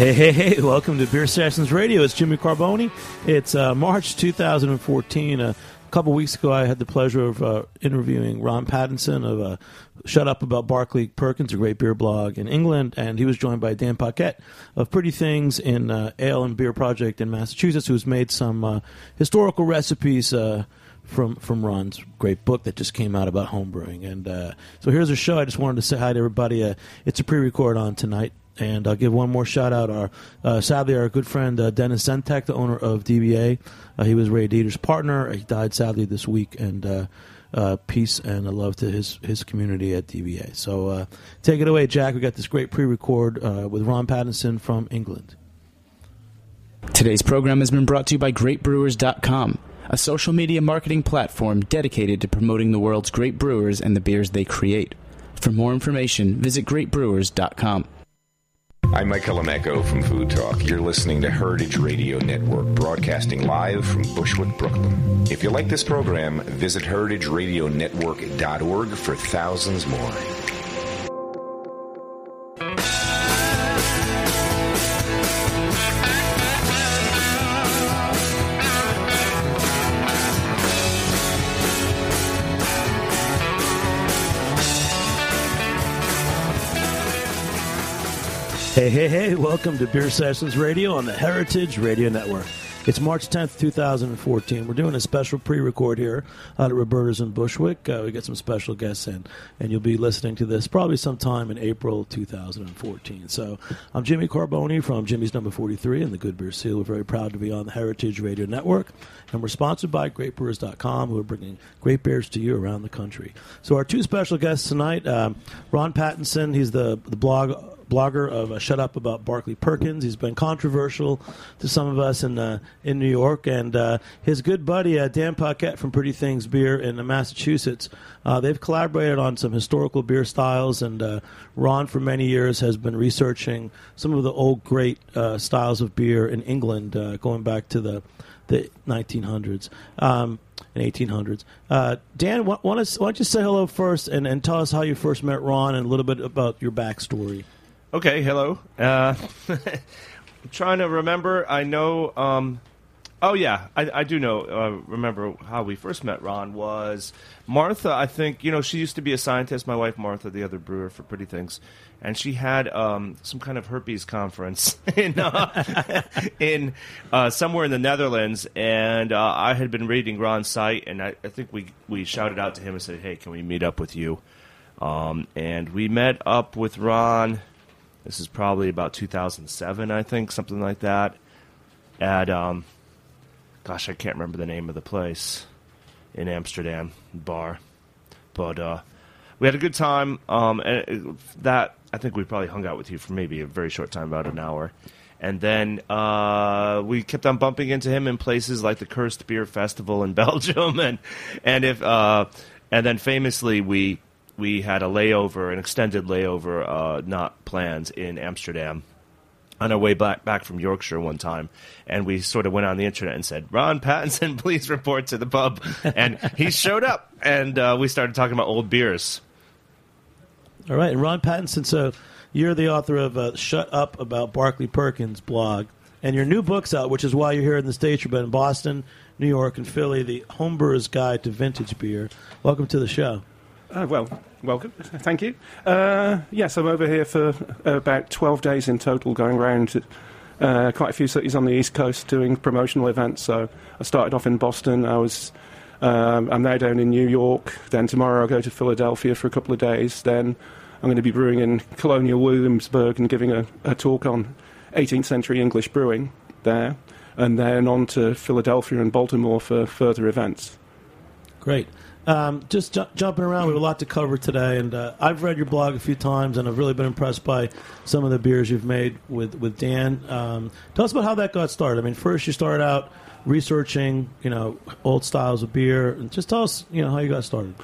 Hey, hey, hey, welcome to Beer Sessions Radio. It's Jimmy Carbone. It's uh, March 2014. Uh, a couple weeks ago, I had the pleasure of uh, interviewing Ron Pattinson of uh, Shut Up About Barclay Perkins, a great beer blog in England, and he was joined by Dan Paquette of Pretty Things in uh, Ale and Beer Project in Massachusetts, who's made some uh, historical recipes from from Ron's great book that just came out about homebrewing. And uh, so here's a show. I just wanted to say hi to everybody. Uh, it's a pre-record on tonight. And I'll give one more shout out. Our uh, sadly, our good friend uh, Dennis Zentek, the owner of DBA, uh, he was Ray Deter's partner. He died sadly this week, and uh, uh, peace and love to his his community at DBA. So uh, take it away, Jack. We got this great pre-record with Ron Pattinson from England. Today's program has been brought to you by GreatBrewers.com, a social media marketing platform dedicated to promoting the world's great brewers and the beers they create. For more information, visit GreatBrewers.com. I'm Mike Colameco from Food Talk. You're listening to Heritage Radio Network, broadcasting live from Bushwick, Brooklyn. If you like this program, visit heritageradionetwork.org for thousands more. Hey, hey, hey, welcome to Beer Sessions Radio on the Heritage Radio Network. It's March 10th, 2014. We're doing a special pre record here out at Roberta's in Bushwick. Uh, we got some special guests in, and you'll be listening to this probably sometime in April 2014. So I'm Jimmy Carbone from Jimmy's Number 43 and the Good Beer Seal. We're very proud to be on the Heritage Radio Network, and we're sponsored by GreatBrewers.com, who are bringing great beers to you around the country. So our two special guests tonight um, Ron Pattinson, he's the, the blog blogger of uh, Shut Up About Barclay Perkins. He's been controversial to some of us in uh, in New York, and uh, his good buddy uh, Dan Paquette from Pretty Things Beer in Massachusetts. Uh, they've collaborated on some historical beer styles, and uh, Ron, for many years, has been researching some of the old great styles of beer in England, going back to the the 1900s. Um, and 1800s. Uh, Dan, why, why don't you say hello first and, and tell us how you first met Ron and a little bit about your backstory? Okay, hello. Uh, I'm trying to remember. I know. Um, oh yeah, I, I do know. Uh, remember how we first met? Ron was Martha. I think you know she used to be a scientist. My wife Martha, the other brewer for Pretty Things, and she had um, some kind of herpes conference in uh, in uh, somewhere in the Netherlands, and uh, I had been reading Ron's site, and I, I think we we shouted out to him and said, "Hey, can we meet up with you?" Um, and we met up with Ron. This is probably about 2007, I think, something like that. At, um, gosh, I can't remember the name of the place in Amsterdam bar, but uh, we had a good time. Um, and that I think we probably hung out with you for maybe a very short time, about an hour. And then uh, we kept on bumping into him in places like the Kerstbier Festival in Belgium, and and if uh, and then famously we we had a layover, an extended layover, uh, not planned in Amsterdam. On our way back back from Yorkshire one time, and we sort of went on the internet and said, "Ron Pattinson, please report to the pub." And he showed up, and uh, we started talking about old beers. All right, and Ron Pattinson. So you're the author of uh, "Shut Up About Barclay Perkins" blog, and your new book's out, which is why you're here in the states. You've been in Boston, New York, and Philly. The Homebrewers Guide to Vintage Beer. Welcome to the show. Uh, well, welcome. Thank you. Uh, yes, I'm over here for about 12 days in total, going around uh, quite a few cities on the East Coast doing promotional events. So I started off in Boston. I was. Um, I'm now down in New York. Then tomorrow I'll go to Philadelphia for a couple of days. Then I'm going to be brewing in Colonial Williamsburg and giving a, a talk on 18th century English brewing there. And then on to Philadelphia and Baltimore for further events. Great. Um, just ju- jumping around, we have a lot to cover today, and uh, I've read your blog a few times, and I've really been impressed by some of the beers you've made with with Dan. Um, tell us about how that got started. I mean, first you started out researching, you know, old styles of beer, and just tell us, you know, how you got started.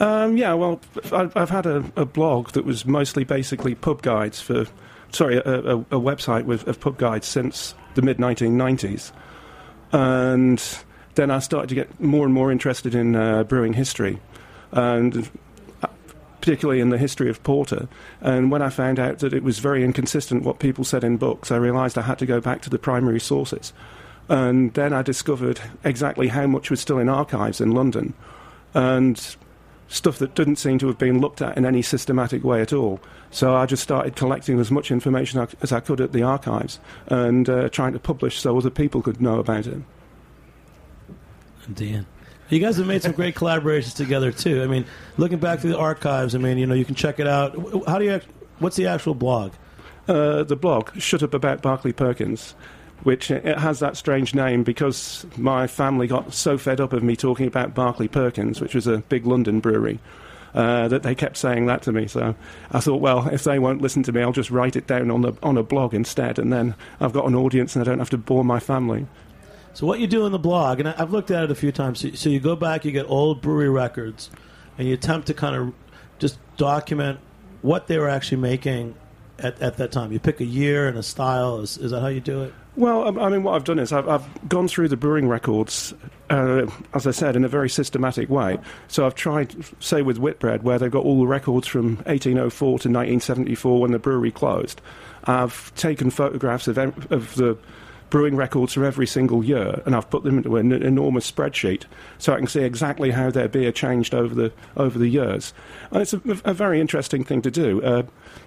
Um, yeah, well, I've, I've had a, a blog that was mostly basically pub guides for, sorry, a, a, a website with, of pub guides since the mid 1990s, and then I started to get more and more interested in uh, brewing history, and particularly in the history of porter. And when I found out that it was very inconsistent what people said in books, I realised I had to go back to the primary sources. And then I discovered exactly how much was still in archives in London, and stuff that didn't seem to have been looked at in any systematic way at all. So I just started collecting as much information as I could at the archives and uh, trying to publish so other people could know about it. Dan. You guys have made some great collaborations together too. I mean, looking back through the archives, I mean, you know, you can check it out. How do you? What's the actual blog? Uh, the blog, Shut Up About Barclay Perkins, which it has that strange name because my family got so fed up of me talking about Barclay Perkins, which was a big London brewery. Uh, that they kept saying that to me. So I thought, well, if they won't listen to me, I'll just write it down on the on a blog instead, and then I've got an audience, and I don't have to bore my family. So what you do in the blog, and I've looked at it a few times. So, so you go back, you get old brewery records, and you attempt to kind of just document what they were actually making at, at that time. You pick a year and a style. Is, is that how you do it? Well, um, I mean, what I've done is I've, I've gone through the brewing records, uh, as I said, in a very systematic way. So I've tried, say, with Whitbread, where they've got all the records from 1804 to 1974 when the brewery closed. I've taken photographs of, of the brewing records for every single year, and I've put them into an enormous spreadsheet so I can see exactly how their beer changed over the over the years. And it's a, a very interesting thing to do. Uh,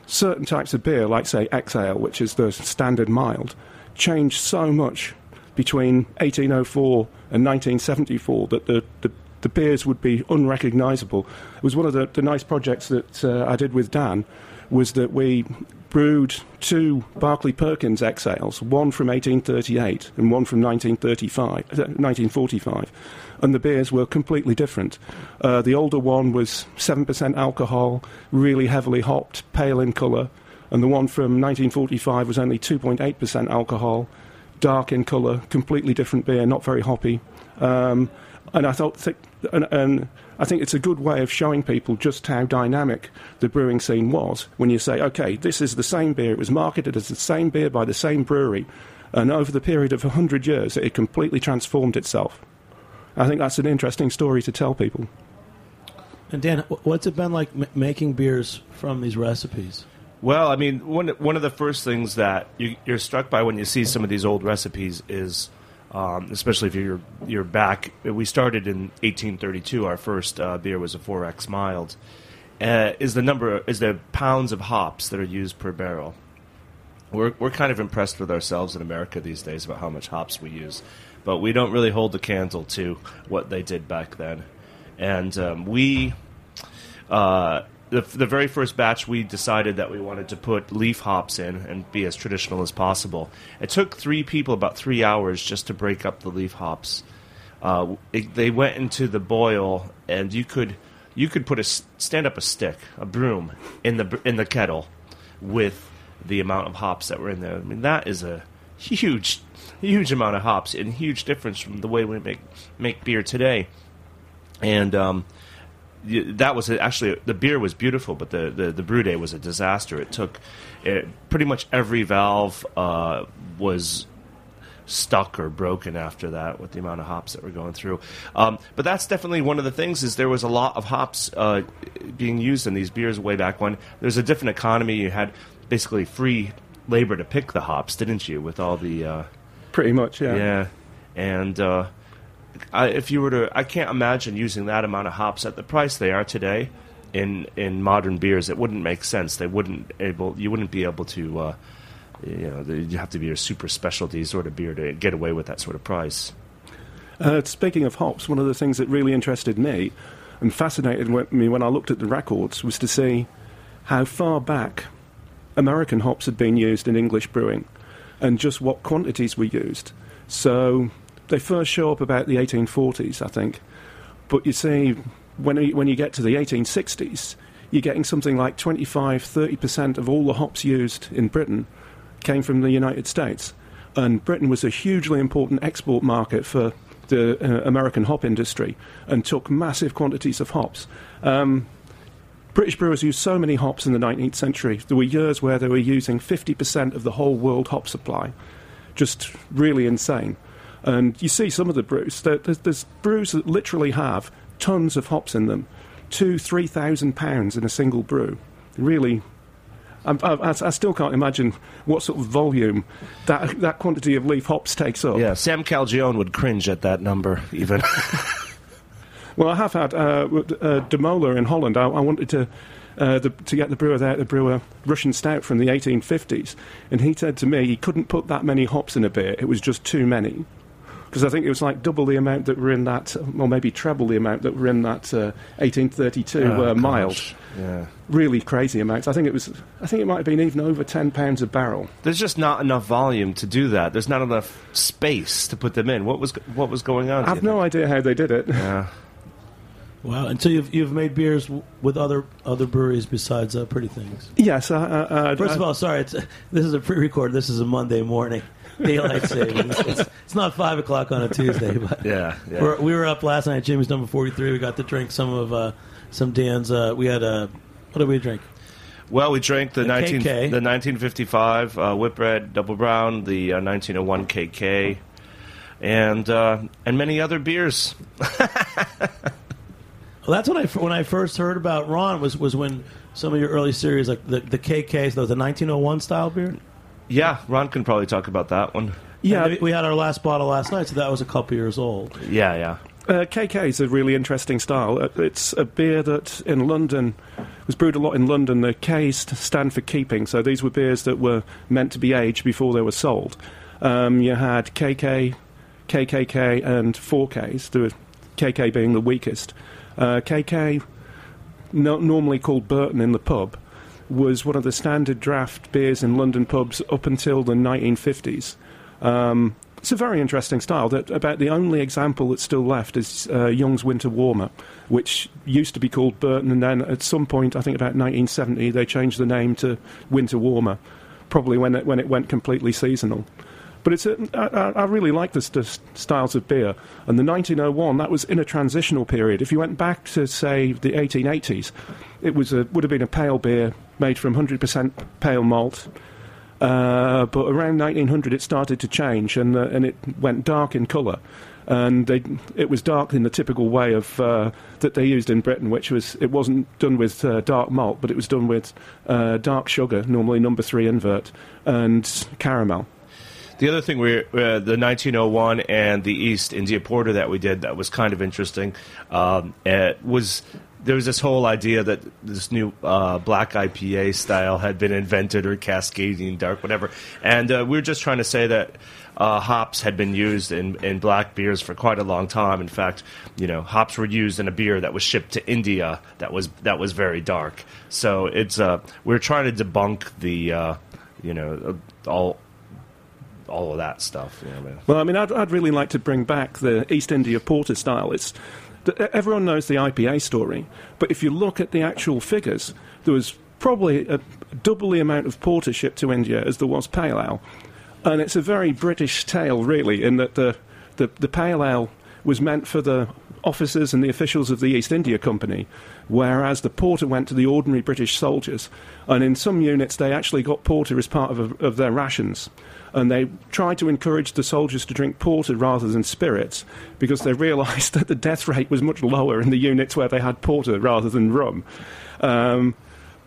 certain types of beer, like say X-Ale, which is the standard mild, changed so much between 1804 and 1974 that the, the the beers would be unrecognisable. It was one of the, the nice projects that uh, I did with Dan, was that we brewed two Barclay Perkins X-Ales, one from 1838 and one from 1935, 1945, uh, and the beers were completely different. Uh, the older one was 7% alcohol, really heavily hopped, pale in colour, and the one from 1945 was only 2.8% alcohol, dark in colour, completely different beer, not very hoppy. Um, and I thought, th- and, and I think it's a good way of showing people just how dynamic the brewing scene was when you say, okay, this is the same beer, it was marketed as the same beer by the same brewery, and over the period of 100 years, it completely transformed itself. I think that's an interesting story to tell people. And Dan, what's it been like m- making beers from these recipes? Well, I mean, one one of the first things that you, are struck by when you see some of these old recipes is um, especially if you're you're back. We started in 1832. Our first uh, beer was a 4X mild. Uh, is the number is the pounds of hops that are used per barrel? We're we're kind of impressed with ourselves in America these days about how much hops we use, but we don't really hold the candle to what they did back then. And um, we uh, the, the very first batch, we decided that we wanted to put leaf hops in and be as traditional as possible. It took three people about three hours just to break up the leaf hops. Uh, it, they went into the boil, and you could you could put a stand up a stick, a broom, in the in the kettle with the amount of hops that were in there. I mean, that is a huge, huge amount of hops, and huge difference from the way we make make beer today. And um, that was actually the beer was beautiful, but the, the, the brew day was a disaster. It took it, pretty much every valve uh, was stuck or broken after that with the amount of hops that were going through. Um, but that's definitely one of the things is there was a lot of hops uh, being used in these beers way back when. There's a different economy. You had basically free labor to pick the hops, didn't you? With all the uh, pretty much, yeah, yeah, and uh, I, if you were to, I can't imagine using that amount of hops at the price they are today in in modern beers. It wouldn't make sense. They wouldn't able. You wouldn't be able to. Uh, you know, you have to be a super specialty sort of beer to get away with that sort of price. Uh, speaking of hops, one of the things that really interested me and fascinated me when I looked at the records was to see how far back American hops had been used in English brewing and just what quantities were used. So they first show up about the 1840s, I think. But you see, when you, when you get to the 1860s, you're getting something like 25, 30% of all the hops used in Britain came from the United States. And Britain was a hugely important export market for the uh, American hop industry and took massive quantities of hops. Um, British brewers used so many hops in the 19th century. There were years where they were using 50% of the whole world hop supply. Just really insane. And you see some of the brews. There's, there's brews that literally have tons of hops in them. two, three thousand pounds in a single brew. Really, I, I, I still can't imagine what sort of volume that that quantity of leaf hops takes up. Yeah, Sam Calagione would cringe at that number, even. Well, I have had uh, uh, De Molen in Holland. I, I wanted to. Uh, the, to get the brewer there to brew a Russian stout from the 1850s, and he said to me he couldn't put that many hops in a beer; it was just too many. Because I think it was like double the amount that were in that, or maybe treble the amount that were in that uh, 1832 Oh, uh, mild. Yeah. Really crazy amounts. I think it was. I think it might have been even over 10 pounds a barrel. There's just not enough volume to do that. There's not enough space to put them in. What was what was going on? I have no idea how they did it. Yeah. Wow. And so you've you've made beers w- with other other breweries besides uh, Pretty Things. yes. I, I, I, First of all, sorry, it's, this is a pre-record. This is a Monday morning, daylight savings. It's, it's not five o'clock on a Tuesday, but Yeah. yeah. We're, we were up last night. Jimmy's number forty-three. We got to drink some of uh, some Dan's. Uh, we had uh, what did we drink? Well, we drank the, The 19, KK. the 1955 uh, Whitbread Double Brown, the uh, 1901 KK, and uh, and many other beers. Well, that's when I when I first heard about Ron was was when some of your early series like the the KKs, those the 1901 style beer. Yeah, Ron can probably talk about that one. yeah, And we had our last bottle last night, so that was a couple years old. Yeah, yeah. Uh, KK is a really interesting style. Uh, It's a beer that in London was brewed a lot in London. The K's stand for keeping, so these were beers that were meant to be aged before they were sold. Um, you had KK, KKK, and 4Ks. The KK being the weakest. Uh, KK, no, normally called Burton in the pub, was one of the standard draft beers in London pubs up until the 1950s. Um, it's a very interesting style. That about the only example that's still left is uh, Young's Winter Warmer, which used to be called Burton, and then at some point, I think about 1970, they changed the name to Winter Warmer, probably when it, when it went completely seasonal. But it's a, I, I really like the st- styles of beer. And the 1901, that was in a transitional period. If you went back to, say, the 1880s, it was a, would have been a pale beer made from 100% pale malt. Uh, but around 1900, it started to change, and uh, and it went dark in colour, and they, it was dark in the typical way of uh, that they used in Britain, which was it wasn't done with uh, dark malt, but it was done with uh, dark sugar, normally number three invert, and caramel. The other thing we uh, the 1901 and the East India Porter that we did that was kind of interesting. Um, it was there was this whole idea that this new uh, black IPA style had been invented or cascading dark whatever, and uh, we were just trying to say that. Uh, hops had been used in, in black beers for quite a long time. In fact, you know, hops were used in a beer that was shipped to India that was that was very dark. So it's uh, we're trying to debunk the uh, you know all all of that stuff. You know. Well, I mean, I'd, I'd really like to bring back the East India Porter style. It's everyone knows the IPA story, but if you look at the actual figures, there was probably a, double the amount of porter shipped to India as there was pale ale, and it's a very British tale, really, in that the the, the pale ale was meant for the officers and the officials of the East India Company, whereas the porter went to the ordinary British soldiers. And in some units, they actually got porter as part of, a, of their rations. And they tried to encourage the soldiers to drink porter rather than spirits because they realised that the death rate was much lower in the units where they had porter rather than rum. Um,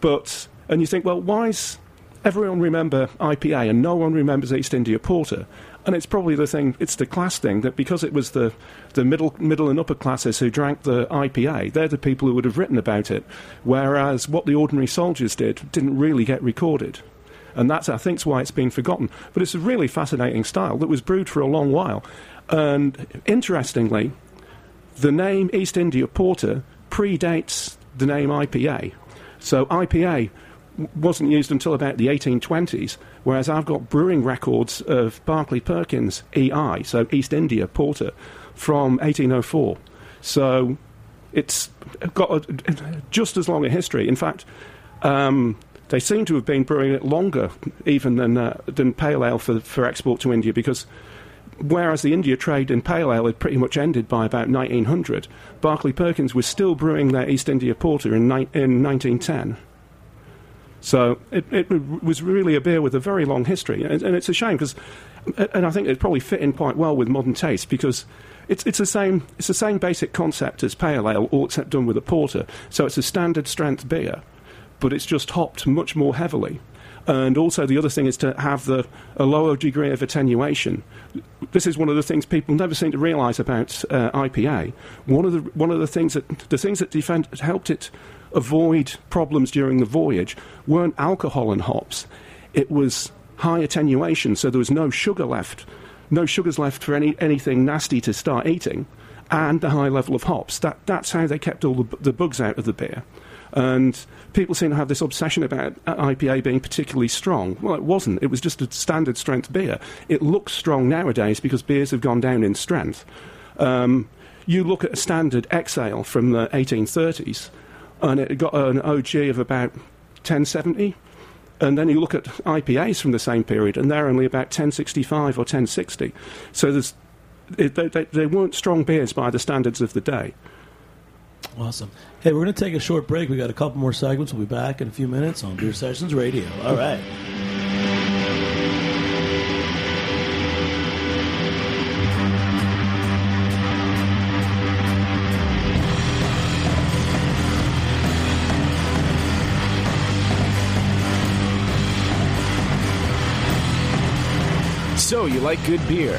but, and you think, well, why's everyone remember IPA and no one remembers East India Porter? And it's probably the thing, it's the class thing that because it was the, the middle, middle and upper classes who drank the IPA, they're the people who would have written about it. Whereas what the ordinary soldiers did didn't really get recorded. And that's, I think, why it's been forgotten. But it's a really fascinating style that was brewed for a long while. And interestingly, the name East India Porter predates the name IPA. So IPA wasn't used until about the 1820s, whereas I've got brewing records of Barclay Perkins EI, so East India Porter, from 1804. So it's got a, just as long a history. In fact, um, they seem to have been brewing it longer even than, uh, than pale ale for, for export to India because whereas the India trade in pale ale had pretty much ended by about 1900, Barclay Perkins was still brewing their East India Porter in, ni- in 1910. So it, it was really a beer with a very long history, and, and it's a shame because, and I think it probably fit in quite well with modern taste because it's, it's the same it's the same basic concept as pale ale, all except done with a porter. So it's a standard strength beer, but it's just hopped much more heavily. And also, the other thing is to have the, a lower degree of attenuation. This is one of the things people never seem to realise about uh, IPA. One of the one of the things that the things that defend, helped it avoid problems during the voyage weren't alcohol and hops. It was high attenuation, so there was no sugar left, no sugars left for any, anything nasty to start eating, and the high level of hops. That, that's how they kept all the, the bugs out of the beer. And people seem to have this obsession about IPA being particularly strong. Well, it wasn't. It was just a standard strength beer. It looks strong nowadays because beers have gone down in strength. Um, you look at a standard X ale from the 1830s, and it got an OG of about 1070. And then you look at IPAs from the same period, and they're only about 1065 or 1060. So there's, it, they, they, they weren't strong beers by the standards of the day. Awesome. Hey, we're going to take a short break. We got a couple more segments. We'll be back in a few minutes on Beer Sessions Radio. All right. So, you like good beer?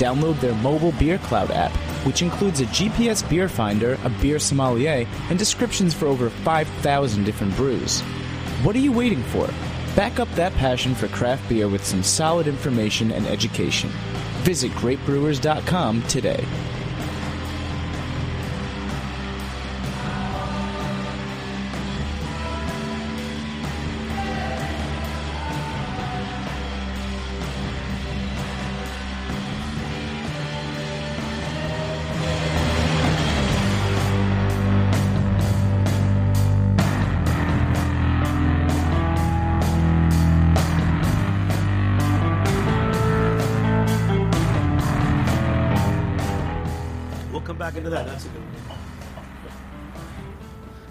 Download their mobile Beer Cloud app, which includes a GPS beer finder, a beer sommelier, and descriptions for over 5,000 different brews. What are you waiting for? Back up that passion for craft beer with some solid information and education. Visit greatbrewers.com today.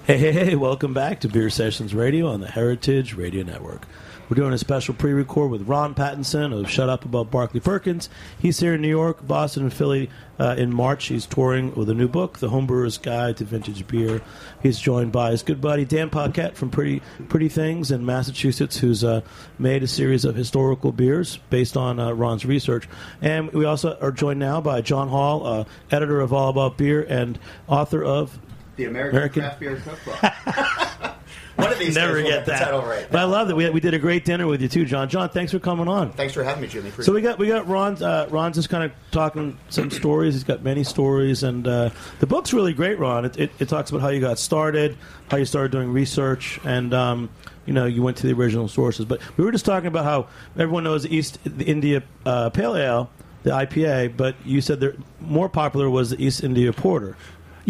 Hey, hey, hey, welcome back to Beer Sessions Radio on the Heritage Radio Network. We're doing a special pre record with Ron Pattinson of Shut Up About Barclay Perkins. He's here in New York, Boston, and Philly uh, in March. He's touring with a new book, The Homebrewer's Guide to Vintage Beer. He's joined by his good buddy Dan Paquette from Pretty Pretty Things in Massachusetts, who's uh, made a series of historical beers based on uh, Ron's research. And we also are joined now by John Holl, uh, editor of All About Beer and author of The American, American- Craft Beer Cookbook. One of these Never get the that. title right. But I love that. We, we did a great dinner with you too, John. John, thanks for coming on. Thanks for having me, Jimmy. So we got we got Ron. Uh, Ron's just kind of talking some stories. He's got many stories, and uh, the book's really great. Ron, it, it, it talks about how you got started, how you started doing research, and um, you know you went to the original sources. But we were just talking about how everyone knows the East the India uh, Pale Ale, the IPA, but you said the more popular was the East India Porter.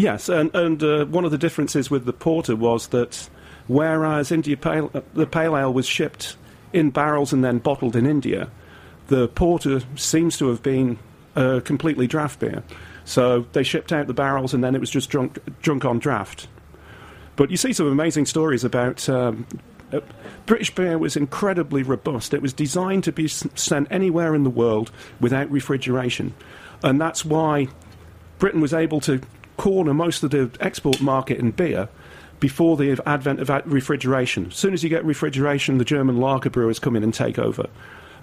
Yes, and, and uh, one of the differences with the porter was that whereas India Pale, uh, the pale ale was shipped in barrels and then bottled in India, the porter seems to have been a completely draft beer. So they shipped out the barrels and then it was just drunk, drunk on draft. But you see some amazing stories about. Um, uh, British beer was incredibly robust. It was designed to be sent anywhere in the world without refrigeration. And that's why Britain was able to corner most of the export market in beer before the advent of refrigeration. As soon as you get refrigeration, the German lager brewers come in and take over.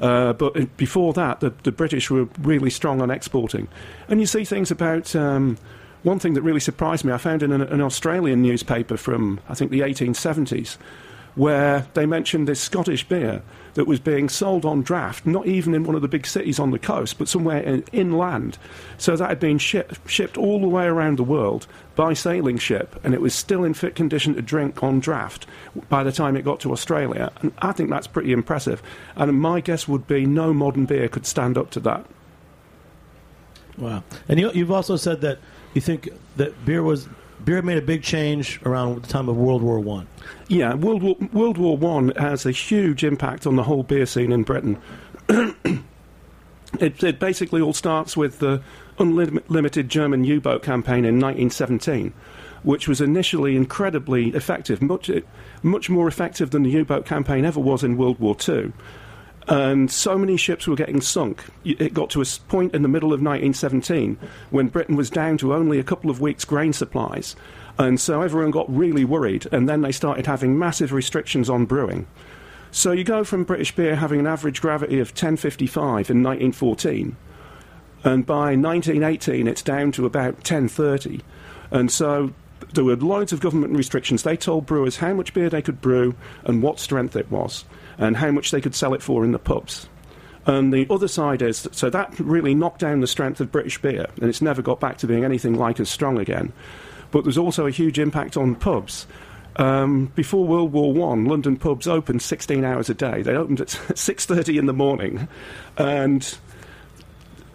Uh, but uh, before that, the, the British were really strong on exporting. And you see things about. Um, one thing that really surprised me, I found in an, an Australian newspaper from, I think, the 1870s, where they mentioned this Scottish beer that was being sold on draft, not even in one of the big cities on the coast, but somewhere in, inland. So that had been ship, shipped all the way around the world by sailing ship, and it was still in fit condition to drink on draft by the time it got to Australia. And I think that's pretty impressive. And my guess would be no modern beer could stand up to that. Wow. And you, you've also said that you think that beer was beer made a big change around the time of World War One. Yeah, World War, World War One has a huge impact on the whole beer scene in Britain. it, it basically all starts with the unlimited German U-boat campaign in 1917, which was initially incredibly effective, much much more effective than the U-boat campaign ever was in World War Two. And so many ships were getting sunk. It got to a point in the middle of 1917 when Britain was down to only a couple of weeks' grain supplies. And so everyone got really worried, and then they started having massive restrictions on brewing. So you go from British beer having an average gravity of 1055 in 1914, and by 1918 it's down to about 1030. And so there were loads of government restrictions. They told brewers how much beer they could brew and what strength it was and how much they could sell it for in the pubs. And the other side is so that really knocked down the strength of British beer, and it's never got back to being anything like as strong again. But there's also a huge impact on pubs. Um, before World War One, London pubs opened 16 hours a day. They opened at 6:30 in the morning, and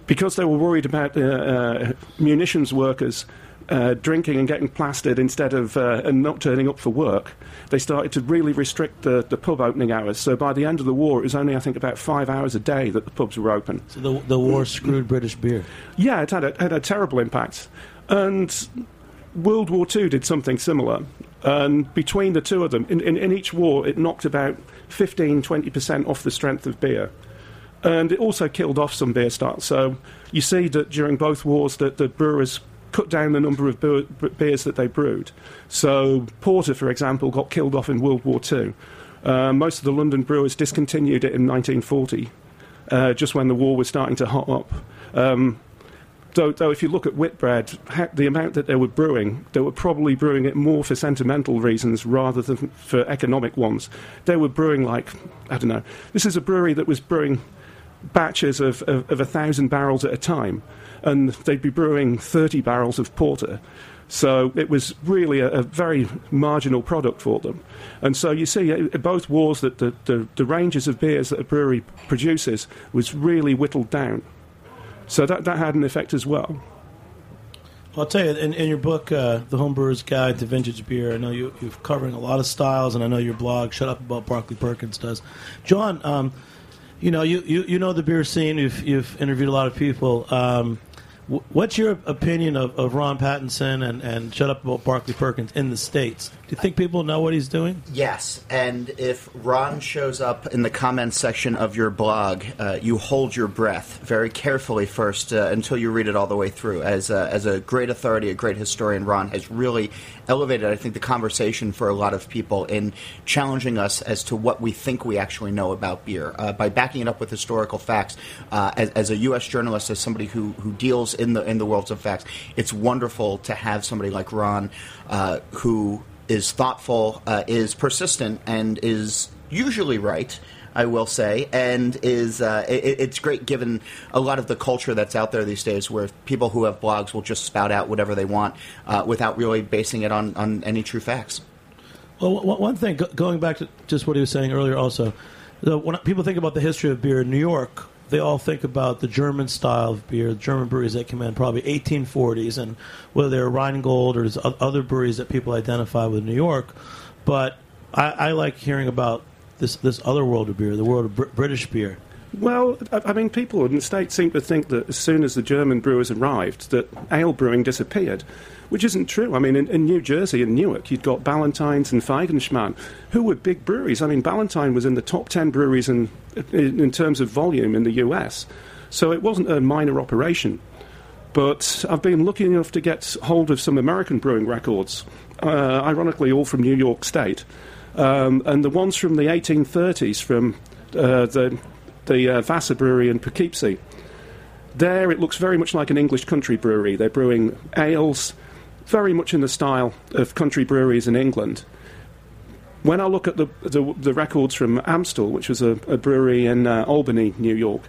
because they were worried about uh, uh, munitions workers uh, drinking and getting plastered instead of uh, and not turning up for work, they started to really restrict the, the pub opening hours. So by the end of the war, it was only I think about five hours a day that the pubs were open. So the the war screwed British beer. Yeah, it had a, had a terrible impact, and World War II did something similar. And between the two of them, in, in, in each war, it knocked about 15, 20% off the strength of beer. And it also killed off some beer styles. So you see that during both wars that the brewers cut down the number of beers that they brewed. So porter, for example, got killed off in World War II. Uh, most of the London brewers discontinued it in 1940, uh, just when the war was starting to hot up. Um, though, though, if you look at Whitbread, the amount that they were brewing, they were probably brewing it more for sentimental reasons rather than for economic ones. They were brewing like, I don't know, this is a brewery that was brewing batches of, of, of a thousand barrels at a time and they'd be brewing 30 barrels of porter. So it was really a, a, very marginal product for them. And so you see, in both wars, that the, the, the, ranges of beers that a brewery produces was really whittled down. So that, that had an effect as well. I'll tell you, in, in your book, uh, The Homebrewer's Guide to Vintage Beer, I know you, you're covering a lot of styles, and I know your blog, Shut Up About Barclay Perkins, does. John, um, you know, you, you, you know the beer scene. You've, you've interviewed a lot of people. Um, What's your opinion of, of Ron Pattinson and, and Shut Up About Barclay Perkins in the States? Do you think people know what he's doing? Yes, and if Ron shows up in the comments section of your blog, uh, you hold your breath very carefully first uh, until you read it all the way through. As a, as a great authority, a great historian, Ron has really elevated, I think, the conversation for a lot of people in challenging us as to what we think we actually know about beer uh, by backing it up with historical facts. Uh, as, as, a U.S. journalist, as somebody who, who deals in the in the worlds of facts, it's wonderful to have somebody like Ron uh, who is thoughtful, uh, is persistent, and is usually right. I will say, and is uh, it, it's great given a lot of the culture that's out there these days, where people who have blogs will just spout out whatever they want uh, without really basing it on, on any true facts. Well, one thing going back to just what he was saying earlier, also, when people think about the history of beer in New York, they all think about the German style of beer, the German breweries that came in probably 1840s, and whether they're Rheingold or other breweries that people identify with New York. But I, I like hearing about this this other world of beer, the world of Br- British beer? Well, I mean, people in the States seem to think that as soon as the German brewers arrived, that ale brewing disappeared, which isn't true. I mean, in, in New Jersey and Newark, you'd got Ballantine's and Feigenspan, who were big breweries. I mean, Ballantine was in the top 10 breweries in, in, in terms of volume in the US, so it wasn't a minor operation. But I've been lucky enough to get hold of some American brewing records, uh, ironically, all from New York State. Um, and the ones from the 1830s from uh, the, the uh, Vassar Brewery in Poughkeepsie. There, it looks very much like an English country brewery. They're brewing ales, very much in the style of country breweries in England. when I look at the, the, the records from Amsdell, which was a, a brewery in uh, Albany, New York,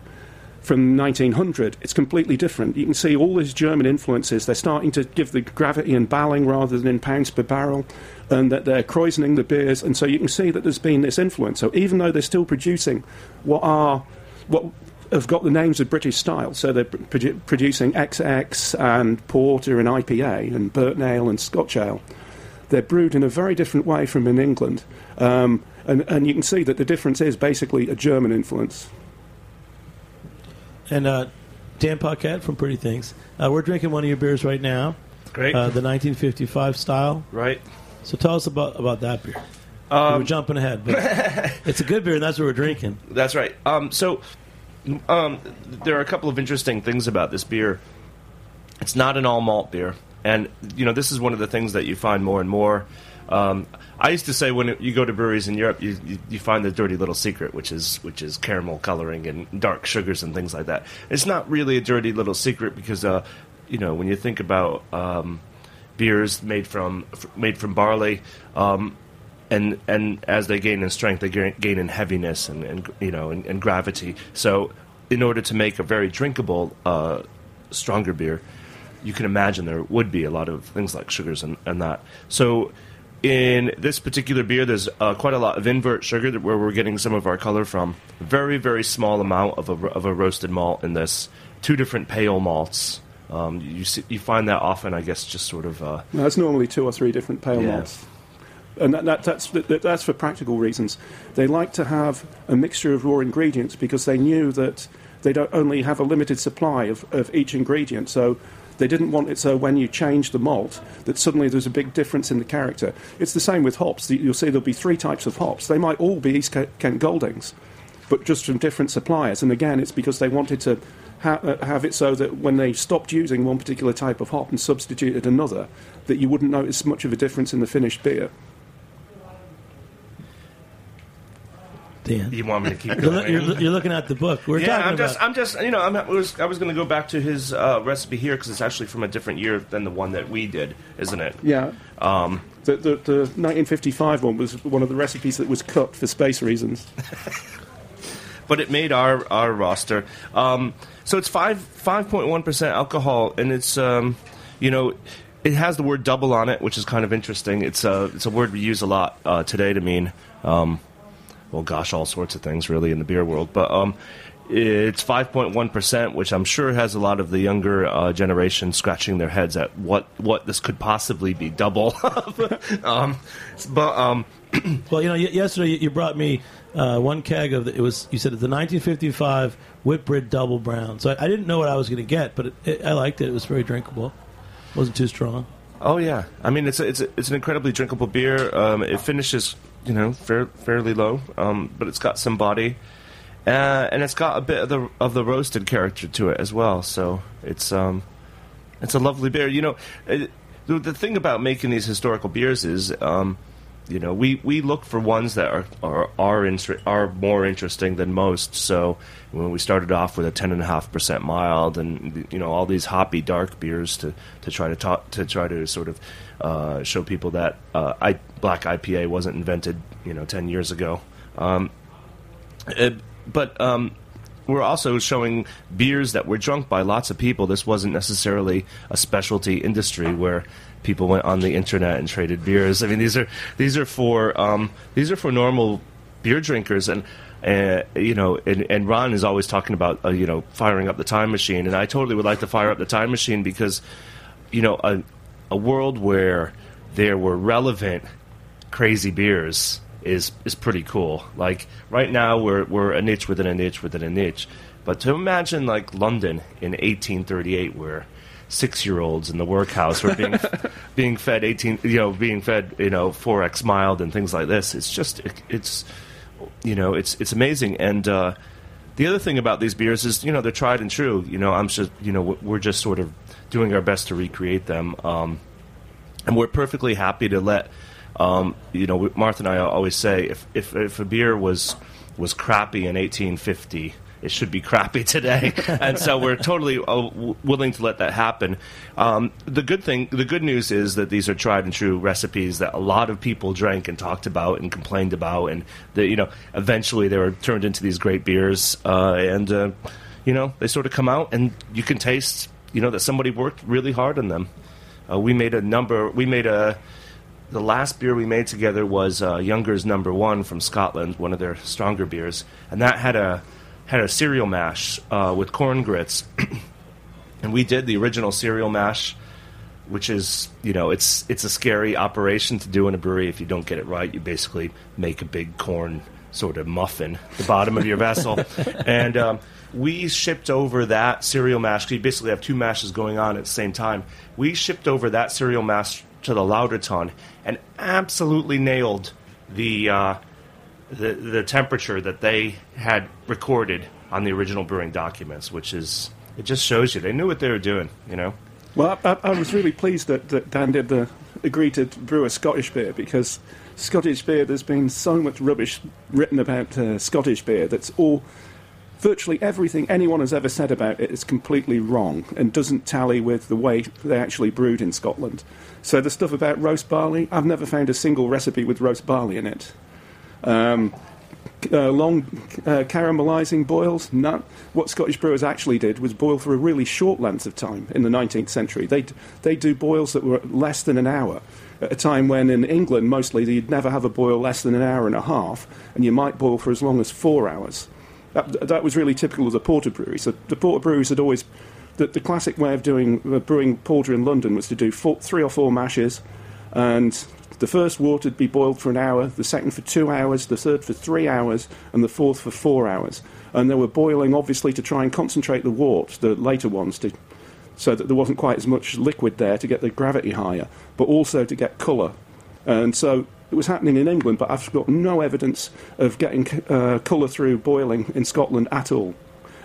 from 1900, it's completely different. You can see all these German influences. They're starting to give the gravity in Balling rather than in pounds per barrel, and that they're krausening the beers. And so you can see that there's been this influence. So even though they're still producing what are what have got the names of British style, so they're produ- producing XX and Porter and IPA and Burton Ale and Scotch Ale. They're brewed in a very different way from in England, um, and, and you can see that the difference is basically a German influence. And uh, Dan Paquette from Pretty Things. Uh, we're drinking one of your beers right now, Great. uh, the 1955 style. right. So tell us about, about that beer. Um, we're jumping ahead, but it's a good beer, and that's what we're drinking. That's right. Um, so, um, there are a couple of interesting things about this beer. It's not an all malt beer, and you know this is one of the things that you find more and more. Um, I used to say when it, you go to breweries in Europe, you, you, you find the dirty little secret, which is which is caramel coloring and dark sugars and things like that. It's not really a dirty little secret because uh, you know when you think about um, beers made from made from barley. Um, and and as they gain in strength, they gain, in heaviness and, and you know and, and gravity. So, in order to make a very drinkable, uh, stronger beer, you can imagine there would be a lot of things like sugars and, and that. So, in this particular beer, there's uh, quite a lot of invert sugar where we're getting some of our color from. Very very small amount of a of a roasted malt in this. Two different pale malts. Um, you see, you find that often, I guess, just sort of. Uh, Now, That's normally two or three different pale Yeah. malts. And that, that, that's, that, that's for practical reasons. They like to have a mixture of raw ingredients because they knew that they don't only have a limited supply of, of each ingredient. So they didn't want it so when you change the malt that suddenly there's a big difference in the character. It's the same with hops. You'll see there'll be three types of hops. They might all be East Kent Goldings, but just from different suppliers. And again, it's because they wanted to ha- uh, have it so that when they stopped using one particular type of hop and substituted another, that you wouldn't notice much of a difference in the finished beer. Dan, you want me to keep you're, going? you're, you're looking at the book. We're yeah, talking I'm about. just, I'm just, you know, I'm, I was, I was going to go back to his uh, recipe here because it's actually from a different year than the one that we did, isn't it? Yeah. Um, the, the, the 1955 one was one of the recipes that was cut for space reasons. But it made our our roster. Um, so it's five five point one percent alcohol, and it's, um, you know, it has the word double on it, which is kind of interesting. It's a it's a word we use a lot uh, today to mean, um, well, gosh, all sorts of things really in the beer world, but. Um, it's 5.1%, which I'm sure has a lot of the younger uh, generation scratching their heads at what, what this could possibly be double. um, but um, Well, you know, yesterday you brought me uh, one keg of the, it was. You said it's the 1955 Whitbread Double Brown. So I, I didn't know what I was going to get, but it, it, I liked it. It was very drinkable. wasn't too strong. Oh yeah, I mean it's a, it's a, it's an incredibly drinkable beer. Um, it finishes you know fair, fairly low, um, but it's got some body, uh, and it's got a bit of the of the roasted character to it as well. So it's um, it's a lovely beer. You know, it, the, the thing about making these historical beers is. You know, we, we look for ones that are are are, inter- are more interesting than most. So when we started off with a ten and a half percent mild, and you know all these hoppy dark beers to, to try to talk to try to sort of uh, show people that uh, I, black IPA wasn't invented you know ten years ago. Um, uh, but um, we're also showing beers that were drunk by lots of people. This wasn't necessarily a specialty industry where people went on the internet and traded beers. I mean, these are these are for um, these are for normal beer drinkers and. Uh, you know, and, and Ron is always talking about uh, you know firing up the time machine, and I totally would like to fire up the time machine because, you know, a, a world where there were relevant crazy beers is is pretty cool. Like right now we're we're a niche within a niche within a niche. But to imagine like London in 1838 where six year olds in the workhouse were being being fed 18 you know being fed you know 4x mild and things like this it's just it, it's you know it's it's amazing and uh the other thing about these beers is, you know, they're tried and true. You know, I'm just, you know, we're just sort of doing our best to recreate them. Um, and we're perfectly happy to let um, you know Martha and I always say if, if if a beer was was crappy in 1850 it should be crappy today, and so we're totally uh, w- willing to let that happen. Um, the good thing, the good news is that these are tried and true recipes that a lot of people drank and talked about and complained about, and that you know eventually they were turned into these great beers, uh, and uh, you know they sort of come out and you can taste you know that somebody worked really hard on them. Uh, we made a number. We made a. The last beer we made together was uh, Younger's Number One from Scotland, one of their stronger beers, and that had a had a cereal mash uh, with corn grits, and we did the original cereal mash, which is you know it's it's a scary operation to do in a brewery if you don't get it right. You basically make a big corn sort of muffin the bottom of your vessel, and um, we shipped over that cereal mash. You basically have two mashes going on at the same time. We shipped over that cereal mash to the lauter tun and absolutely nailed the, uh, the the temperature that they had recorded on the original brewing documents, which is it just shows you they knew what they were doing. You know. Well, I, I was really pleased that, that Dan did the agree to brew a Scottish beer because Scottish beer. There's been so much rubbish written about uh, Scottish beer that's all virtually everything anyone has ever said about it is completely wrong and doesn't tally with the way they actually brewed in Scotland. So the stuff about roast barley, I've never found a single recipe with roast barley in it. Um, uh, long uh, caramelizing boils. What Scottish brewers actually did was boil for a really short length of time in the 19th century. They they do boils that were less than an hour at a time when in England mostly you'd never have a boil less than an hour and a half, and you might boil for as long as four hours. That, that was really typical of the porter breweries. So the porter breweries had always the, the classic way of doing uh, brewing porter in London was to do four, three or four mashes, and the first water would be boiled for an hour, the second for two hours, the third for three hours, and the fourth for four hours. And they were boiling obviously to try and concentrate the wort, the later ones, to, so that there wasn't quite as much liquid there to get the gravity higher, but also to get colour. And so it was happening in England, but I've got no evidence of getting uh, colour through boiling in Scotland at all.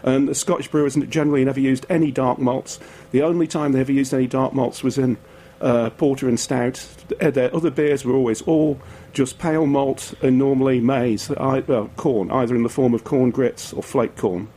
And the Scottish brewers generally never used any dark malts. The only time they ever used any dark malts was in uh, porter and stout. Uh, their other beers were always all just pale malt and normally maize, well, corn, either in the form of corn grits or flake corn.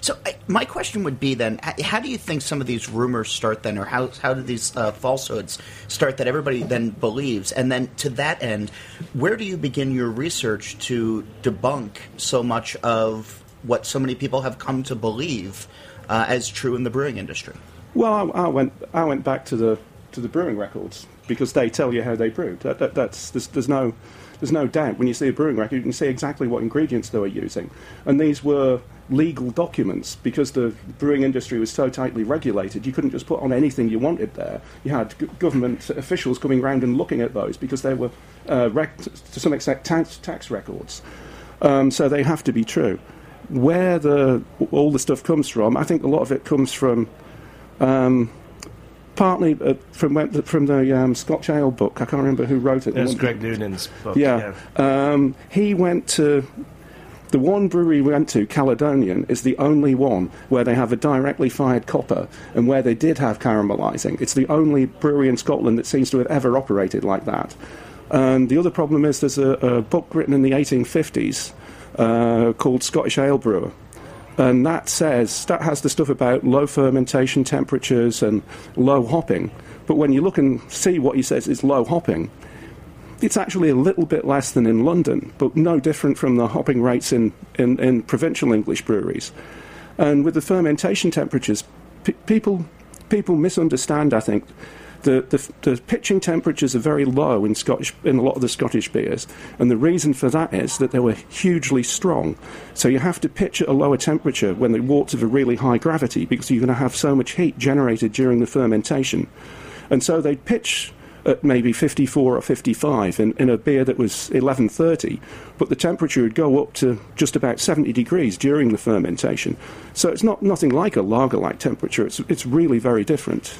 So I, my question would be then, how do you think some of these rumors start then, or how how do these uh, falsehoods start that everybody then believes? And then to that end, where do you begin your research to debunk so much of what so many people have come to believe uh, as true in the brewing industry? Well, I, I, went I went back to the to the brewing records because they tell you how they brewed. That, that, that's there's, there's no there's no doubt when you see a brewing record, you can see exactly what ingredients they were using, and these were legal documents because the brewing industry was so tightly regulated. You couldn't just put on anything you wanted there. You had g- government officials coming around and looking at those because they were, uh, rec- to some extent, tax, tax records. Um, so they have to be true. Where the all the stuff comes from, I think a lot of it comes from. Um, partly uh, from from the um, Scotch Ale book. I can't remember who wrote it. It was Greg Noonan's book. Yeah, yeah. Um, he went to the one brewery we went to, Caledonian, is the only one where they have a directly fired copper and where they did have caramelising. It's the only brewery in Scotland that seems to have ever operated like that. And the other problem is there's a, a book written in the 1850s uh, called Scottish Ale Brewer. And that says, that has the stuff about low fermentation temperatures and low hopping. But when you look and see what he says is low hopping, it's actually a little bit less than in London, but no different from the hopping rates in, in, in provincial English breweries. And with the fermentation temperatures, people, people misunderstand, I think. The, the, the, pitching temperatures are very low in, Scottish, in a lot of the Scottish beers, and the reason for that is that they were hugely strong. So you have to pitch at a lower temperature when the worts have a really high gravity because you're going to have so much heat generated during the fermentation. And so they'd pitch at maybe 54 or 55 in, in a beer that was 1130, but the temperature would go up to just about 70 degrees during the fermentation. So it's not nothing like a lager-like temperature. It's, it's really very different.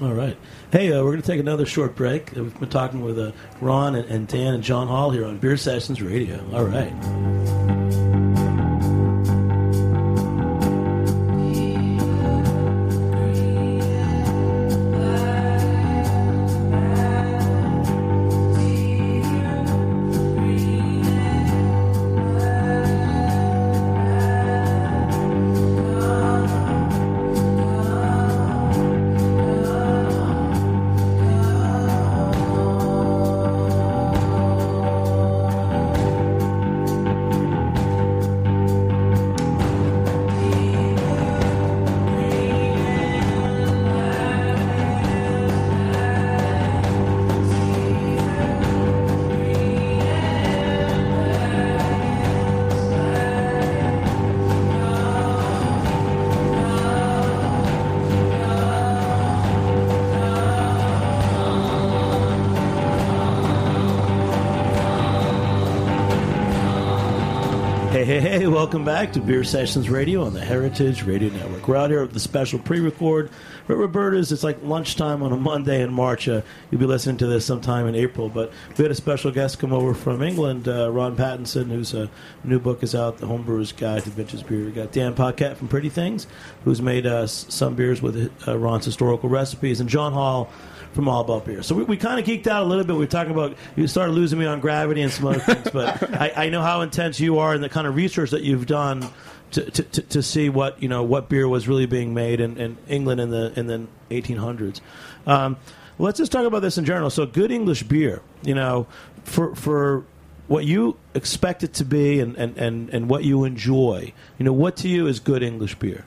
All right. Hey, uh, we're going to take another short break. We've been talking with uh, Ron and, and Dan and John Holl here on Beer Sessions Radio. All right. Hey, hey, hey, welcome back to Beer Sessions Radio on the Heritage Radio Network. We're out here with the special pre record. But Roberta's, it's like lunchtime on a Monday in March. Uh, you'll be listening to this sometime in April. But we had a special guest come over from England, uh, Ron Pattinson, whose uh, new book is out, The Homebrewer's Guide to Vintage Beer. We got Dan Paquette from Pretty Things, who's made uh, some beers with uh, Ron's historical recipes, and John Holl from All About Beer. So we, we kind of geeked out a little bit. We were talking about you started losing me on gravity and some other things, but I, I know how intense you are and the kind of research that you've done to, to, to, to see what you know what beer was really being made in, in England in the in the 1800s. Um, let's just talk about this in general. So, good English beer, you know, for for what you expect it to be and, and, and, and what you enjoy. You know, what to you is good English beer?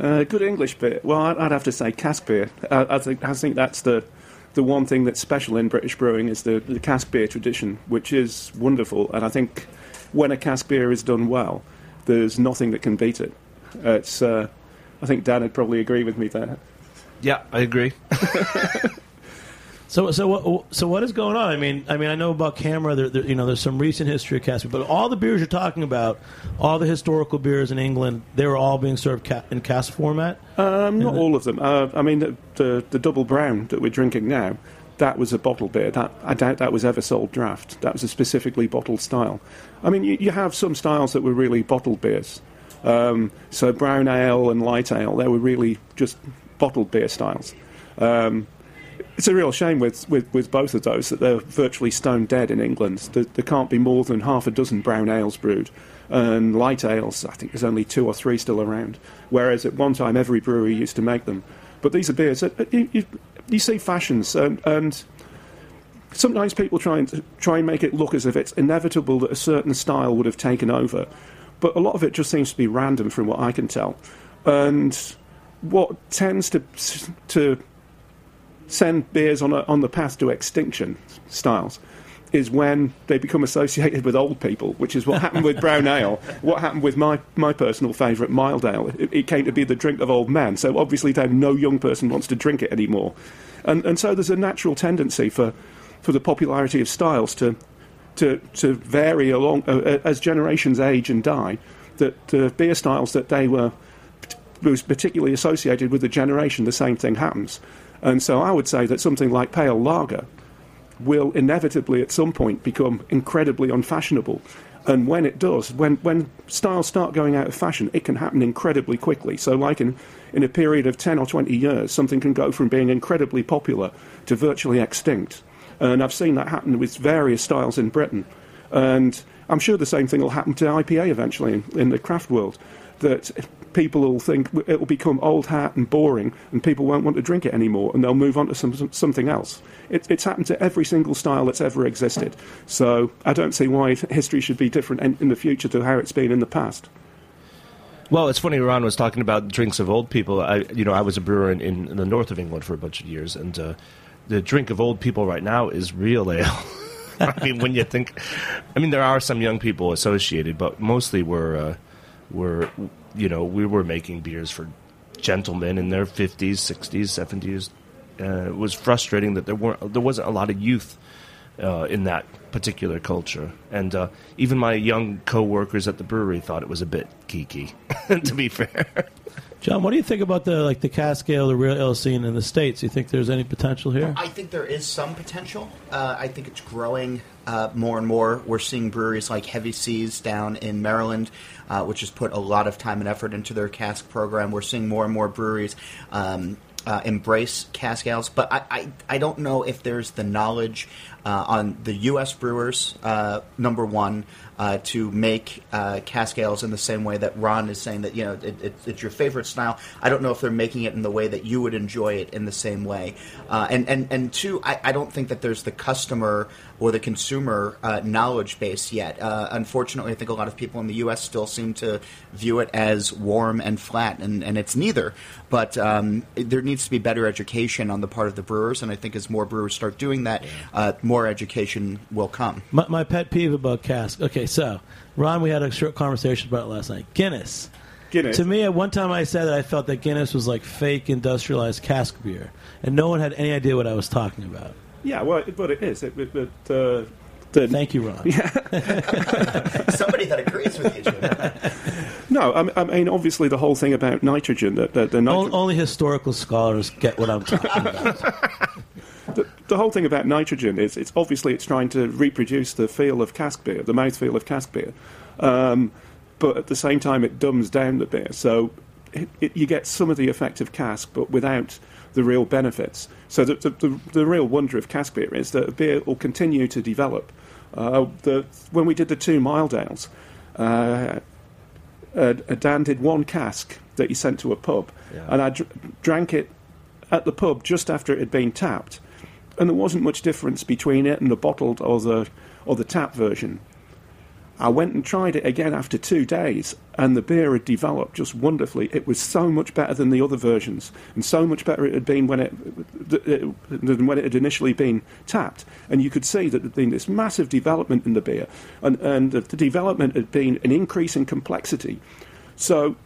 Uh, good English beer. Well, I'd, I'd have to say cask beer. I, I, think I think that's the the one thing that's special in British brewing is the, the cask beer tradition, which is wonderful. And I think when a cask beer is done well, there's nothing that can beat it. It's. Uh, I think Dan would probably agree with me there. Yeah, I agree. So, so what? So, what is going on? I mean, I mean, I know about CAMRA. There, there, you know, there's some recent history of cask, but all the beers you're talking about, all the historical beers in England, they were all being served ca- in cask format. Um, not the- all of them. Uh, I mean, the, the the double brown that we're drinking now, that was a bottle beer. That I doubt that was ever sold draft. That was a specifically bottled style. I mean, you, you have some styles that were really bottled beers. Um, so brown ale and light ale, they were really just bottled beer styles. Um, it's a real shame with, with, with both of those that they're virtually stone dead in England. There, there can't be more than half a dozen brown ales brewed. And light ales, I think there's only two or three still around. Whereas at one time, every brewery used to make them. But these are beers that that you, you, see fashions, and, and sometimes people try and try and make it look as if it's inevitable that a certain style would have taken over. But a lot of it just seems to be random, from what I can tell. And what tends to to send beers on a, on the path to extinction styles is when they become associated with old people, which is what happened with brown ale. What happened with my, my personal favourite mild ale? It, it came to be the drink of old men. So obviously, then no young person wants to drink it anymore, and and so there's a natural tendency for for the popularity of styles to to to vary along uh, as generations age and die. That uh, beer styles that they were was particularly associated with the generation, the same thing happens. And so I would say that something like pale lager will inevitably at some point become incredibly unfashionable. And when it does, when, when styles start going out of fashion, it can happen incredibly quickly. So, like in, in a period of 10 or 20 years, something can go from being incredibly popular to virtually extinct. And I've seen that happen with various styles in Britain. And I'm sure the same thing will happen to IPA eventually in, in the craft world. That people will think it will become old hat and boring, and people won't want to drink it anymore, and they'll move on to some, something else. It, it's happened to every single style that's ever existed. So I don't see why history should be different in, in the future to how it's been in the past. Well, it's funny. Ron was talking about drinks of old people. I, you know, I was a brewer in, in, the north of England for a bunch of years, and uh, the drink of old people right now is real ale. I mean, when you think, I mean, there are some young people associated, but mostly we're, uh, we're, you know, we were making beers for gentlemen in their fifties, sixties, seventies. Uh, it was frustrating that there weren't, there wasn't a lot of youth uh, in that particular culture, and uh, even my young coworkers at the brewery thought it was a bit geeky. to be fair. John, what do you think about the like the cask ale, the real ale scene in the states? You think there's any potential here? I think there is some potential. Uh, I think it's growing uh, more and more. We're seeing breweries like Heavy Seas down in Maryland, uh, which has put a lot of time and effort into their cask program. We're seeing more and more breweries. Um, uh, embrace cask ales, but I, I, I don't know if there's the knowledge uh, on the U.S. brewers, uh, number one, uh, to make uh, cask ales in the same way that Ron is saying that you know it, it, it's your favorite style. I don't know if they're making it in the way that you would enjoy it in the same way. Uh, and and and two, I, I don't think that there's the customer or the consumer uh, knowledge base yet. Uh, unfortunately, I think a lot of people in the U.S. still seem to view it as warm and flat, and, and it's neither. But um, there needs to be better education on the part of the brewers, and I think as more brewers start doing that, uh, more education will come. My, my pet peeve about cask. Okay, so Ron, we had a short conversation about it last night. Guinness. Guinness. To me, at one time I said that I felt that Guinness was like fake industrialized cask beer, and no one had any idea what I was talking about. Yeah, well, it, but it is. It, it, it, uh, The- Thank you, Ron. Somebody that agrees with you, Jim. No, I mean, I mean obviously the whole thing about nitrogen, the, the, the, O- nitro- only historical scholars get what I'm talking about. the, the whole thing about nitrogen is it's obviously it's trying to reproduce the feel of cask beer, the mouthfeel of cask beer, um, but at the same time it dumbs down the beer. So it, it, you get some of the effect of cask, but without the real benefits. So the, the, the, the real wonder of cask beer is that a beer will continue to develop. Uh, the, when we did the two mild ales, uh, uh, Dan did one cask that he sent to a pub, Yeah. and I dr- drank it at the pub just after it had been tapped, and there wasn't much difference between it and the bottled or the or the tap version. I went and tried it again after two days, and the beer had developed just wonderfully. It was so much better than the other versions, and so much better it had been when it than when it had initially been tapped. And you could see that there had been this massive development in the beer, and and the, development had been an increase in complexity. So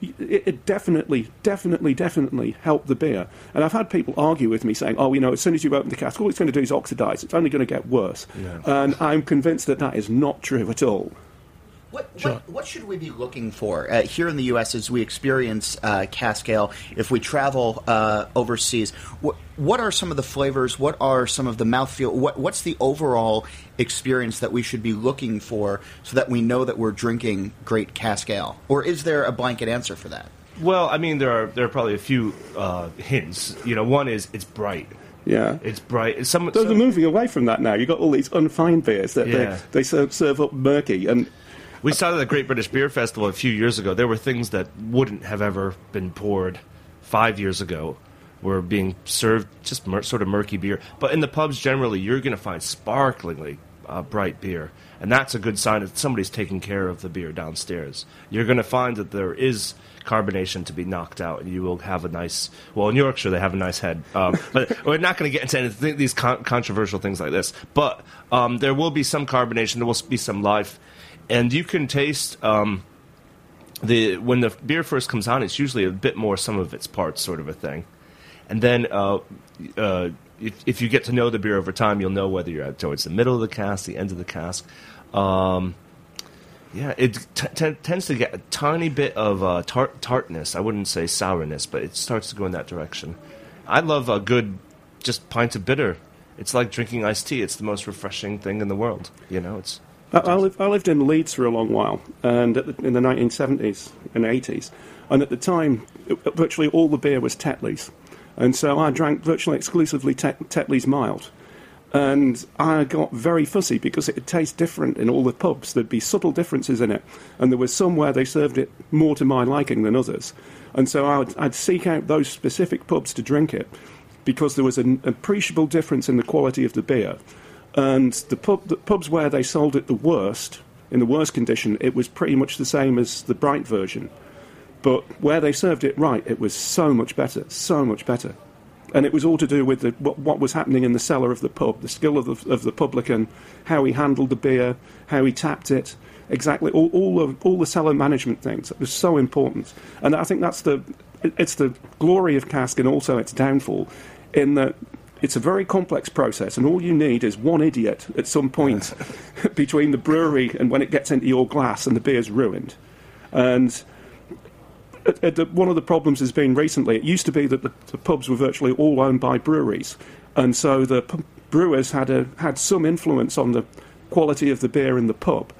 it, it definitely, definitely, definitely helped the beer. And I've had people argue with me saying, oh, you know, as soon as you open the cask, all it's going to do is oxidize. It's only going to get worse. And I'm convinced that that is not true at all. What, what, what should we be looking for uh, here in the U.S. as we experience uh, cask ale? If we travel uh, overseas, what, what are some of the flavors? What are some of the mouthfeel? What, what's the overall experience that we should be looking for so that we know that we're drinking great cask ale? Or is there a blanket answer for that? Well, I mean, there are there are probably a few uh, hints. You know, one is it's bright. Yeah. It's bright. Some, Those are some moving away from that now. You've got all these unfined beers that Yeah. they, they serve, serve up murky. And we saw the Great British Beer Festival a few years ago. There were things that wouldn't have ever been poured five years ago were being served just mur- sort of murky beer. But in the pubs generally, you're going to find sparklingly uh, bright beer, and that's a good sign that somebody's taking care of the beer downstairs. You're going to find that there is carbonation to be knocked out, and you will have a nice. Well, in Yorkshire, they have a nice head, um, but we're not going to get into anything, these con- controversial things like this. But um, there will be some carbonation. There will be some life, and you can taste. Um, the when the beer first comes on, it's usually a bit more some of its parts, sort of a thing. And then, uh, uh, if, if you get to know the beer over time, you'll know whether you're towards the middle of the cask, the end of the cask. Um, yeah, it t- t- tends to get a tiny bit of uh, tart- tartness. I wouldn't say sourness, but it starts to go in that direction. I love a good, just pint of bitter. It's like drinking iced tea. It's the most refreshing thing in the world. You know, it's I, I, lived, I lived in Leeds for a long while, and the, in the 1970s and 80s, and at the time, it- virtually all the beer was Tetley's, and so I drank virtually exclusively Tet- Tetley's mild, and I got very fussy because it tastes different in all the pubs. There'd be subtle differences in it, and there was some where they served it more to my liking than others, and so I would, I'd seek out those specific pubs to drink it because there was an appreciable difference in the quality of the beer. And the, pub, the pubs where they sold it the worst, in the worst condition, it was pretty much the same as the bright version. But where they served it right, it was so much better, so much better. And it was all to do with the, what, what was happening in the cellar of the pub, the skill of the, of the publican, how he handled the beer, how he tapped it, exactly all, all, of, all the cellar management things. It was so important. And I think that's the, it's the glory of cask and also its downfall in that it's a very complex process, and all you need is one idiot at some point between the brewery and when it gets into your glass and the beer's ruined. And uh, uh, the- one of the problems has been recently, it used to be that the, the pubs were virtually all owned by breweries, and so the p- brewers had, a, had some influence on the quality of the beer in the pub.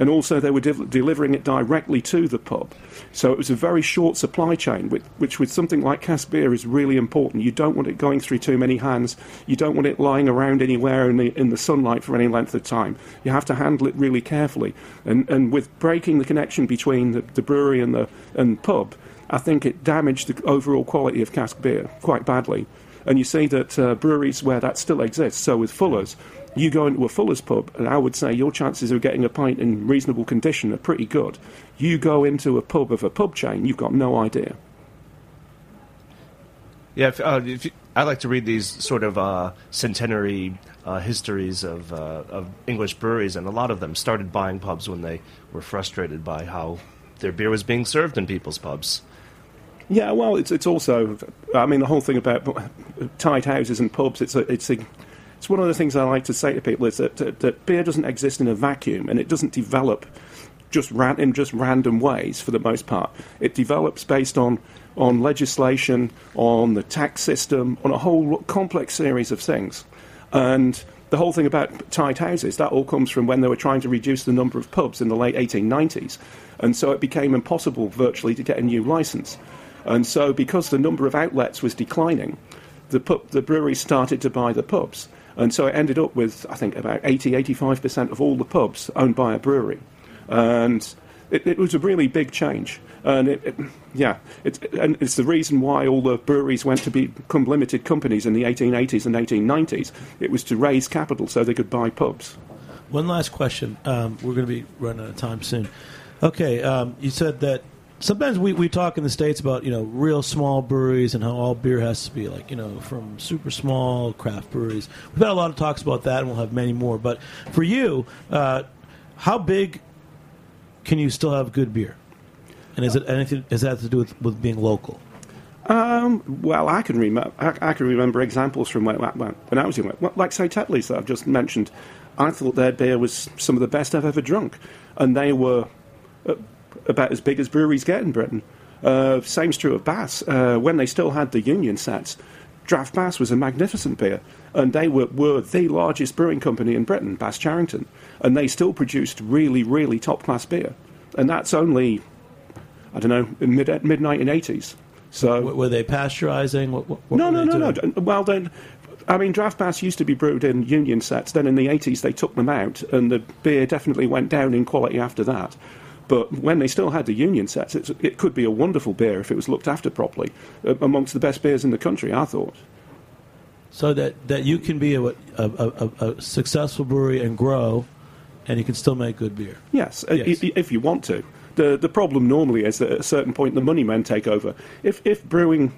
And also, they were de- delivering it directly to the pub. So it was a very short supply chain, which, which with something like cask beer is really important. You don't want it going through too many hands. You don't want it lying around anywhere in the, in the sunlight for any length of time. You have to handle it really carefully. And, and with breaking the connection between the, the brewery and the and pub, I think it damaged the overall quality of cask beer quite badly. And you see that uh, breweries where that still exists, so with Fuller's, you go into a Fuller's pub, and I would say your chances of getting a pint in reasonable condition are pretty good. You go into a pub of a pub chain, you've got no idea. Yeah, if, uh, if you, I like to read these sort of uh, centenary uh, histories of, uh, of English breweries, and a lot of them started buying pubs when they were frustrated by how their beer was being served in people's pubs. Yeah, well, it's it's also, I mean, the whole thing about tied houses and pubs. It's a, it's a, it's one of the things I like to say to people is that, that, that beer doesn't exist in a vacuum and it doesn't develop just ran, in just random ways for the most part. It develops based on on legislation, on the tax system, on a whole complex series of things, and the whole thing about tied houses, that all comes from when they were trying to reduce the number of pubs in the late 1890s. And so it became impossible virtually to get a new license. And so, because the number of outlets was declining, the, pub, the breweries started to buy the pubs. And so it ended up with, I think, about 80, 85% of all the pubs owned by a brewery. And it, it was a really big change. And it, it, yeah, it's, and it's the reason why all the breweries went to become limited companies in the 1880s and 1890s. It was to raise capital so they could buy pubs. One last question. Um, we're going to be running out of time soon. Okay, um, you said that sometimes we, we talk in the states about you know real small breweries and how all beer has to be like you know from super small craft breweries. We've had a lot of talks about that, and we'll have many more. But for you, uh, how big can you still have good beer? And is it anything? Has that to do with, with being local? Um, well, I can remember. I, I, can remember examples from when, when I was young, like say Tetley's that I've just mentioned. I thought their beer was some of the best I've ever drunk, and they were uh, about as big as breweries get in Britain. Uh, same's true of Bass. Uh, when they still had the Union sets, Draft Bass was a magnificent beer, and they were, were the largest brewing company in Britain, Bass Charrington, and they still produced really, really top class beer. And that's only, I don't know, mid mid 1980s. So were they pasteurizing? What, what no, no, no, no, no. Well, then, I mean, draft bass used to be brewed in Union sets. Then in the 80s, they took them out, and the beer definitely went down in quality after that. But when they still had the Union sets, it could be a wonderful beer if it was looked after properly. Uh, amongst the best beers in the country, I thought. So that, that you can be a, a, a, a successful brewery and grow, and you can still make good beer. Yes, uh, yes. if you want to. The, the problem normally is that at a certain point the money men take over. If, if brewing,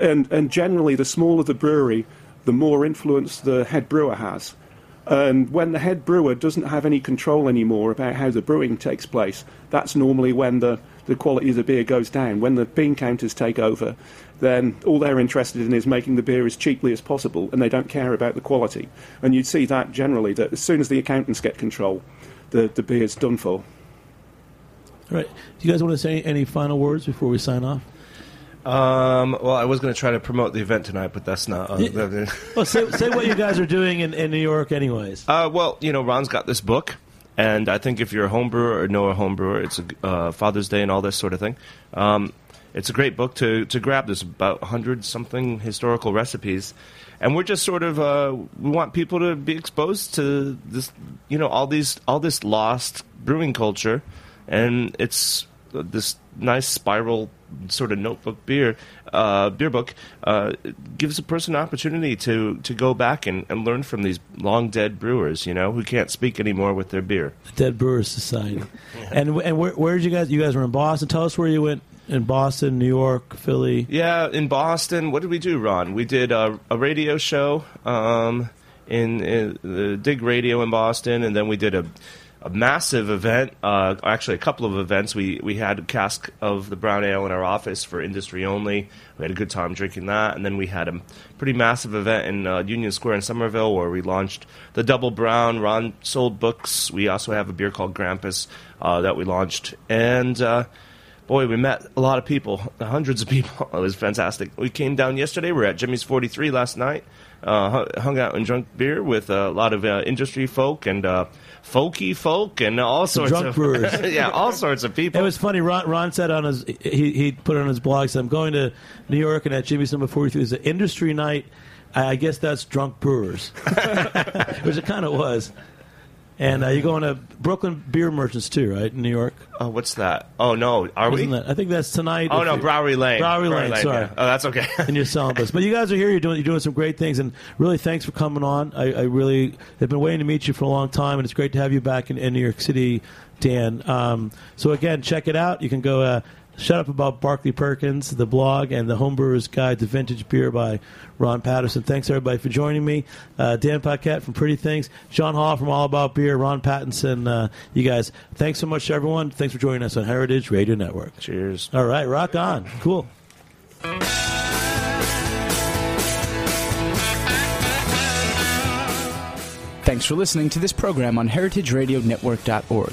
and, and generally the smaller the brewery, the more influence the head brewer has. And when the head brewer doesn't have any control anymore about how the brewing takes place, that's normally when the, the quality of the beer goes down. When the bean counters take over, then all they're interested in is making the beer as cheaply as possible, and they don't care about the quality. And you'd see that generally, that as soon as the accountants get control, the, the beer's done for. All right. Do you guys want to say any final words before we sign off? Um, well, I was going to try to promote the event tonight, but that's not. Uh, yeah. well, say, say, what you guys are doing in, in New York, anyways. Uh, well, you know, Ron's got this book, and I think if you're a home brewer or know a home brewer, it's a uh, Father's Day and all this sort of thing. Um, it's a great book to, to grab. There's about hundred something historical recipes, and we're just sort of uh, we want people to be exposed to this, you know, all these all this lost brewing culture, and it's this nice spiral sort of notebook beer uh, beer book uh, gives a person an opportunity to, to go back and, and learn from these long dead brewers, you know, who can't speak anymore with their beer. The Dead Brewers Society. yeah. And and where, where did you guys? You guys were in Boston. Tell us where you went in Boston, New York, Philly. Yeah, in Boston. What did we do, Ron? We did a, a radio show um, in, in the Dig Radio in Boston, and then we did a a massive event, uh, actually a couple of events. We we had a cask of the brown ale in our office for industry only. We had a good time drinking that, and then we had a pretty massive event in uh, Union Square in Somerville where we launched the Double Brown. Ron sold books. We also have a beer called Grampus uh, that we launched, and uh, boy, we met a lot of people, hundreds of people. It was fantastic. We came down yesterday. We are at Jimmy's 43 last night. Uh, hung out and drunk beer with a lot of uh, industry folk and uh, folky folk and all sorts drunk of brewers. yeah, all sorts of people. It was funny. Ron, Ron said on his he he put on his blog. Said I'm going to New York and at Jimmy's number 43 is an industry night. I guess that's drunk brewers, which it kind of was. And uh, you're going to Brooklyn Beer Merchants too, right? In New York. Oh, what's that? Oh no, are we? That, I think that's tonight. Oh no, Bowery Lane. Bowery, Lane. Lane sorry. Yeah. Oh, that's okay. and you're selling this, but you guys are here. You're doing you're doing some great things, and really thanks for coming on. I, I really have been waiting to meet you for a long time, and it's great to have you back in, in New York City, Dan. Um, so again, check it out. You can go. Uh, Shut Up About Barclay Perkins, the blog, and the Homebrewers Guide to Vintage Beer by Ron Patterson. Thanks, everybody, for joining me. Uh, Dan Paquette from Pretty Things, John Holl from All About Beer, Ron Pattinson. Uh, you guys, thanks so much to everyone. Thanks for joining us on Heritage Radio Network. Cheers. All right, rock on. Cool. Thanks for listening to this program on heritageradionetwork.org.